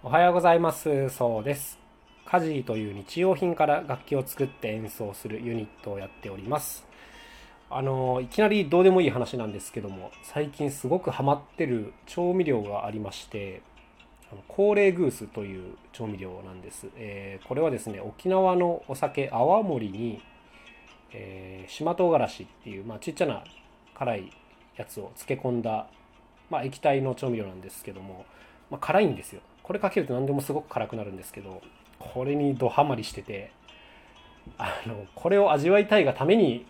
おはようございます。そうです。カジーという日用品から楽器を作って演奏するユニットをやっております。あのいきなりどうでもいい話なんですけども最近すごくハマってる調味料がありまして高齢グースという調味料なんです、えー、これはですね沖縄のお酒泡盛に、えー、島唐辛子っていう、まあ、ちっちゃな辛いやつを漬け込んだ、まあ、液体の調味料なんですけども、まあ、辛いんですよ。これかけると何でもすごく辛くなるんですけどこれにドハマりしててあのこれを味わいたいがために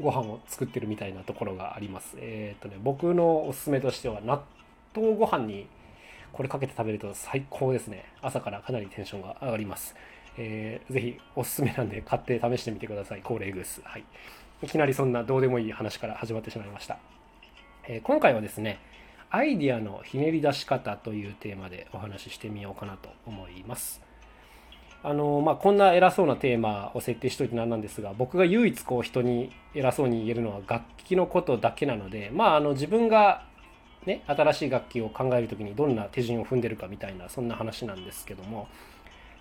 ご飯を作ってるみたいなところがあります。えっ、ー、とね僕のおすすめとしては納豆ご飯にこれかけて食べると最高ですね。朝からかなりテンションが上がります。えー、ぜひおすすめなんで買って試してみてください。高齢グース。はい。いきなりそんなどうでもいい話から始まってしまいました、えー、今回はですねアイディアのひねり出し方というテーマでお話ししてみようかなと思います。あのまあ、こんな偉そうなテーマを設定しといてなんなんですが僕が唯一こう人に偉そうに言えるのは楽器のことだけなのでまああの自分がね新しい楽器を考える時にどんな手順を踏んでるかみたいなそんな話なんですけども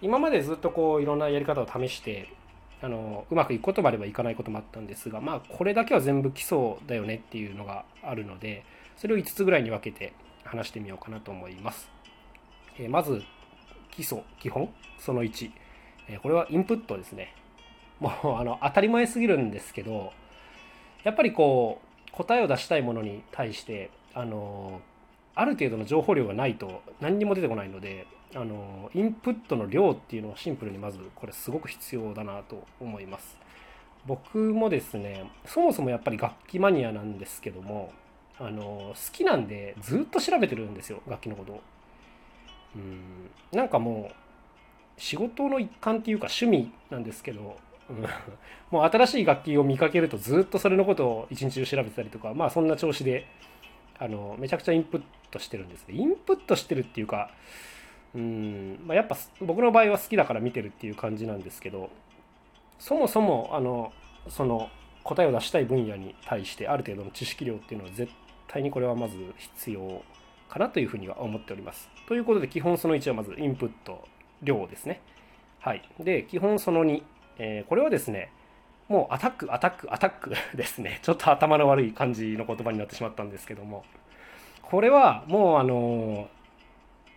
今までずっとこういろんなやり方を試してあのうまくいくこともあればいかないこともあったんですがまあこれだけは全部基礎だよねっていうのがあるのでそれを5つぐらいに分けて話してみようかなと思います。えまず基礎基本その1、えこれはインプットですね。もうあの当たり前すぎるんですけどやっぱりこう答えを出したいものに対してあのある程度の情報量がないと何にも出てこないのであのインプットの量っていうのをシンプルにまずこれすごく必要だなと思います。僕もですねそもそもやっぱり楽器マニアなんですけどもあの好きなんでずっと調べてるんですよ楽器のことを。うん。なんかもう仕事の一環っていうか趣味なんですけど、うん、もう新しい楽器を見かけるとずっとそれのことを一日中調べてたりとかまあそんな調子であのめちゃくちゃインプットしてるんですね。インプットしてるっていうかうん、まあ、やっぱ僕の場合は好きだから見てるっていう感じなんですけどそもそもあのその答えを出したい分野に対してある程度の知識量っていうのは絶対にこれはまず必要かなというふうには思っております。ということで基本その1はまずインプット量ですね。はい。で、基本その2、えー、これはですね、もうアタック、アタック、アタックですね。ちょっと頭の悪い感じの言葉になってしまったんですけども、これはもうあの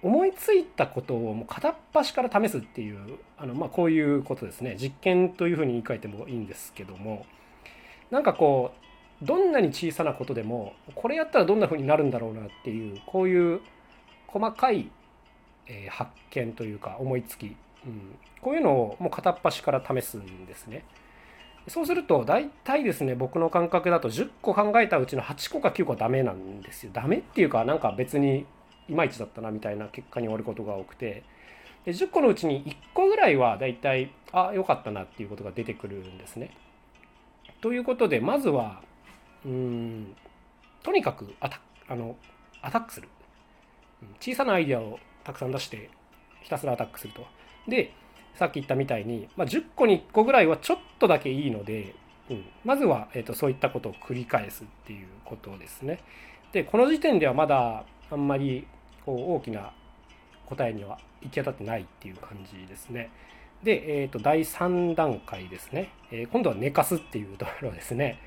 思いついたことをもう片っ端から試すっていうあの、まあ、こういうことですね実験というふうに言い換えてもいいんですけどもなんかこうどんなに小さなことでもこれやったらどんなふうになるんだろうなっていうこういう細かい、え発見というか思いつき、うん、こういうのをもう片っ端から試すんですね。そうすると大体ですね僕の感覚だと10個考えたうちの8個か9個はダメなんですよ。ダメっていうかなんか別にいまいちだったなみたいな結果に終わることが多くてで10個のうちに1個ぐらいは大体あ良かったなっていうことが出てくるんですね。ということでまずはうん。とにかくアタあのアタックする。小さなアイデアをたくさん出してひたすらアタックすると。でさっき言ったみたいに、まあ、10個に1個ぐらいはちょっとだけいいので、うん、まずは、えーと、そういったことを繰り返すっていうことですね。でこの時点ではまだあんまりこう大きな答えには行き当たってないっていう感じですね。で、えーと、第3段階ですね、えー、今度は寝かすっていうところですね。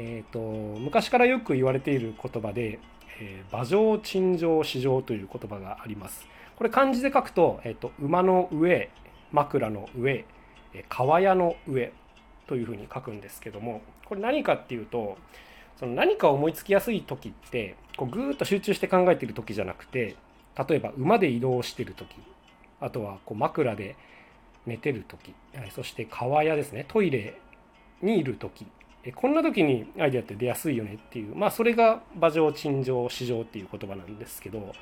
えーと、昔からよく言われている言葉で、えー、馬上陳上市場という言葉があります。これ漢字で書くと,、えーと、馬の上枕の上川屋の上というふうに書くんですけどもこれ何かっていうとその何か思いつきやすい時ってこうぐーっと集中して考えてる時じゃなくて例えば馬で移動してる時あとはこう枕で寝てる時そして川屋ですねトイレにいる時こんな時にアイデアって出やすいよねっていうまあそれが馬上陳情市場っていう言葉なんですけど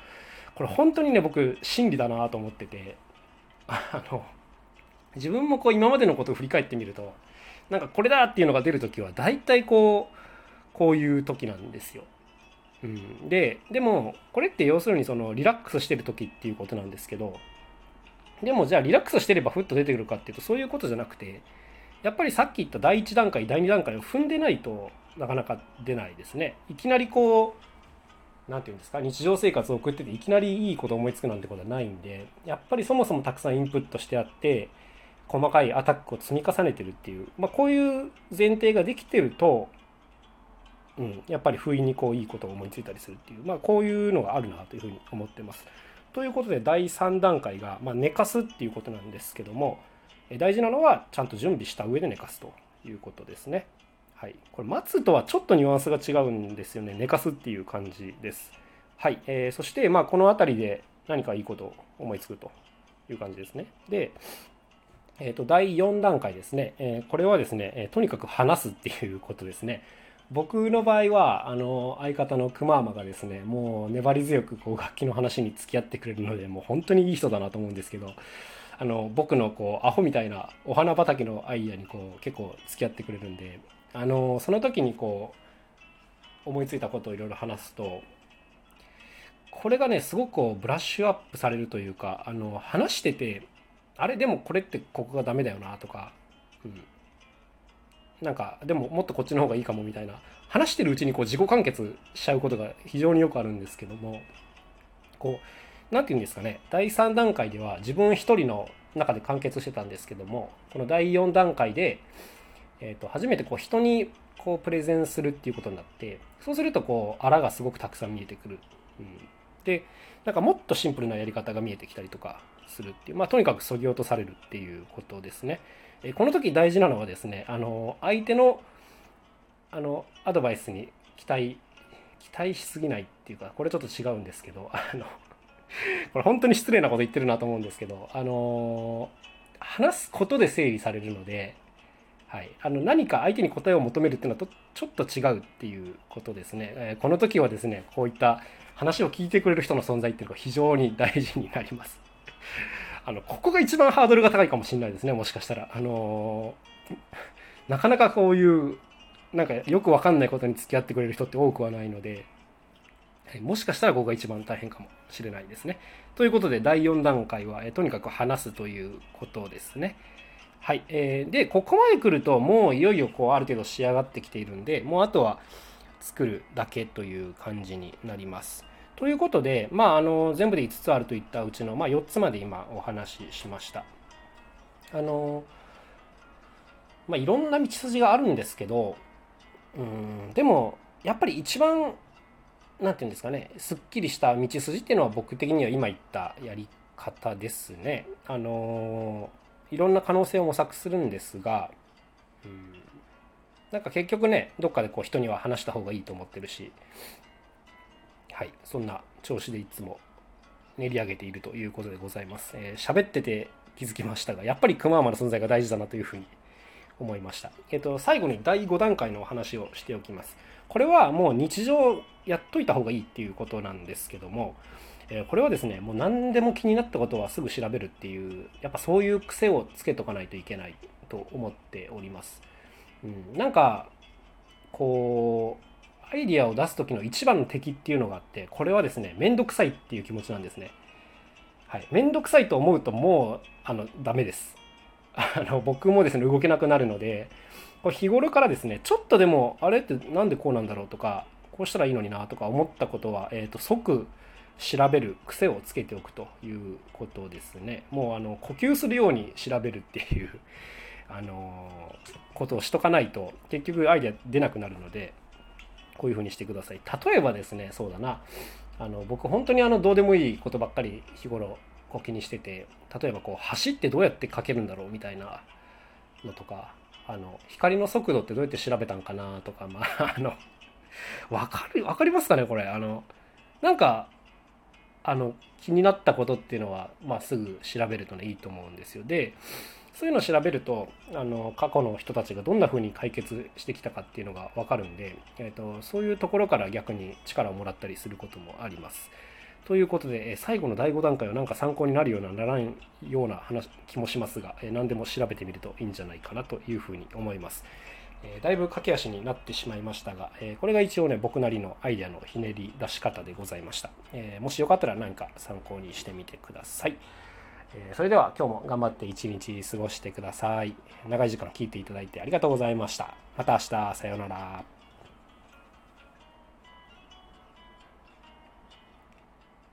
これ本当にね僕真理だなと思ってて あの自分もこう今までのことを振り返ってみるとなんかこれだっていうのが出る時は大体こうこういう時なんですよ。うん、ででもこれって要するにそのリラックスしてる時っていうことなんですけどでもじゃあリラックスしてればふっと出てくるかっていうとそういうことじゃなくてやっぱりさっき言った第1段階第2段階を踏んでないとなかなか出ないですね。いきなりこう何て言うんですか日常生活を送ってていきなりいいこと思いつくなんてことはないんでやっぱりそもそもたくさんインプットしてあって細かいアタックを積み重ねてるっていう、まあ、こういう前提ができてると、うん、やっぱり不意にこういいことを思いついたりするっていう、まあ、こういうのがあるなというふうに思ってます。ということで第3段階が、まあ、寝かすっていうことなんですけども大事なのはちゃんと準備した上で寝かすということですね。はい、これ待つとはちょっとニュアンスが違うんですよね寝かすっていう感じです。はい、えー、そしてまあこの辺りで何かいいことを思いつくという感じですね。で、えー、と第4段階ですね、えー、これはですね、とにかく話すっていうことですね。僕の場合はあの相方のくまーまがですねもう粘り強くこう楽器の話に付き合ってくれるのでもう本当にいい人だなと思うんですけどあの僕のこうアホみたいなお花畑のアイデアにこう結構付き合ってくれるんであのその時にこう思いついたことをいろいろ話すとこれがねすごくこうブラッシュアップされるというかあの話しててあれでもこれってここがダメだよなとか、う。ん、なんかでももっとこっちの方がいいかもみたいな話してるうちにこう自己完結しちゃうことが非常によくあるんですけどもこう何て言うんですかね。第3段階では自分一人の中で完結してたんですけどもこの第4段階でえーと、初めてこう人にこうプレゼンするっていうことになってそうするとこうあらがすごくたくさん見えてくる、うん、でなんかもっとシンプルなやり方が見えてきたりとかするっていうまあとにかくそぎ落とされるっていうことですね、え、この時大事なのはですねあの相手のあのアドバイスに期待期待しすぎないっていうかこれちょっと違うんですけどあの これ本当に失礼なこと言ってるなと思うんですけどあの話すことで整理されるのではい、あの何か相手に答えを求めるっていうのはちょっと違うっていうことですね、えー、この時はですねこういった話を聞いてくれる人の存在っていうのが非常に大事になります。あのここが一番ハードルが高いかもしれないですねもしかしたら。あのー、なかなかこういうなんかよくわかんないことに付き合ってくれる人って多くはないので、もしかしたらここが一番大変かもしれないですねということで第4段階は、えー、とにかく話すということですねはい。えー、で、ここまで来ると、もういよいよこう、ある程度仕上がってきているんで、もうあとは作るだけという感じになります。ということで、まあ、あの、全部で5つあるといったうちの、まあ、4つまで今お話ししました。あの、まあ、いろんな道筋があるんですけど、うん、でも、やっぱり一番、なんていうんですかね、すっきりした道筋っていうのは僕的には今言ったやり方ですね。あのーいろんな可能性を模索するんですが、うん、なんか結局ねどっかでこう人には話した方がいいと思ってるしはいそんな調子でいつも練り上げているということでございます。えー、喋ってて気づきましたがやっぱりクマーマの存在が大事だなというふうに思いました。えっ、と最後に第5段階のお話をしておきます。これはもう日常やっといた方がいいっていうことなんですけども、えこれはですねもう何でも気になったことはすぐ調べるっていうやっぱそういう癖をつけとかないといけないと思っております。うん、なんかこうアイディアを出す時の一番の敵っていうのがあってこれはですねめんどくさいっていう気持ちなんですね。はい、めんどくさいと思うともうあのダメです。あの僕もですね動けなくなるのでこれ日頃からですねちょっとでもあれって何でこうなんだろうとかこうしたらいいのになとか思ったことは、えーと即調べる癖をつけておくということですね。もうあの呼吸するように調べるっていう あのことをしとかないと結局アイデア出なくなるのでこういうふうにしてください。例えばですねそうだなあの僕本当にあのどうでもいいことばっかり日頃こう気にしてて例えばこう走ってどうやって書けるんだろうみたいなのとかあの光の速度ってどうやって調べたんかなとかまあ あの分かる分かりますかねこれあのなんかあの気になったことっていうのは、まあ、すぐ調べるとねいいと思うんですよ。でそういうのを調べるとあの過去の人たちがどんな風に解決してきたかっていうのが分かるんで、えーと、そういうところから逆に力をもらったりすることもあります。ということで、最後の第5段階はなんか参考になるようなならんような話気もしますが、何でも調べてみるといいんじゃないかなというふうに思います。えだいぶ駆け足になってしまいましたが、えこれが一応ね、僕なりのアイデアのひねり出し方でございました。えもしよかったら何か参考にしてみてください。えそれでは今日も頑張って一日過ごしてください。長い時間聞いていただいてありがとうございました。また明日、さようなら。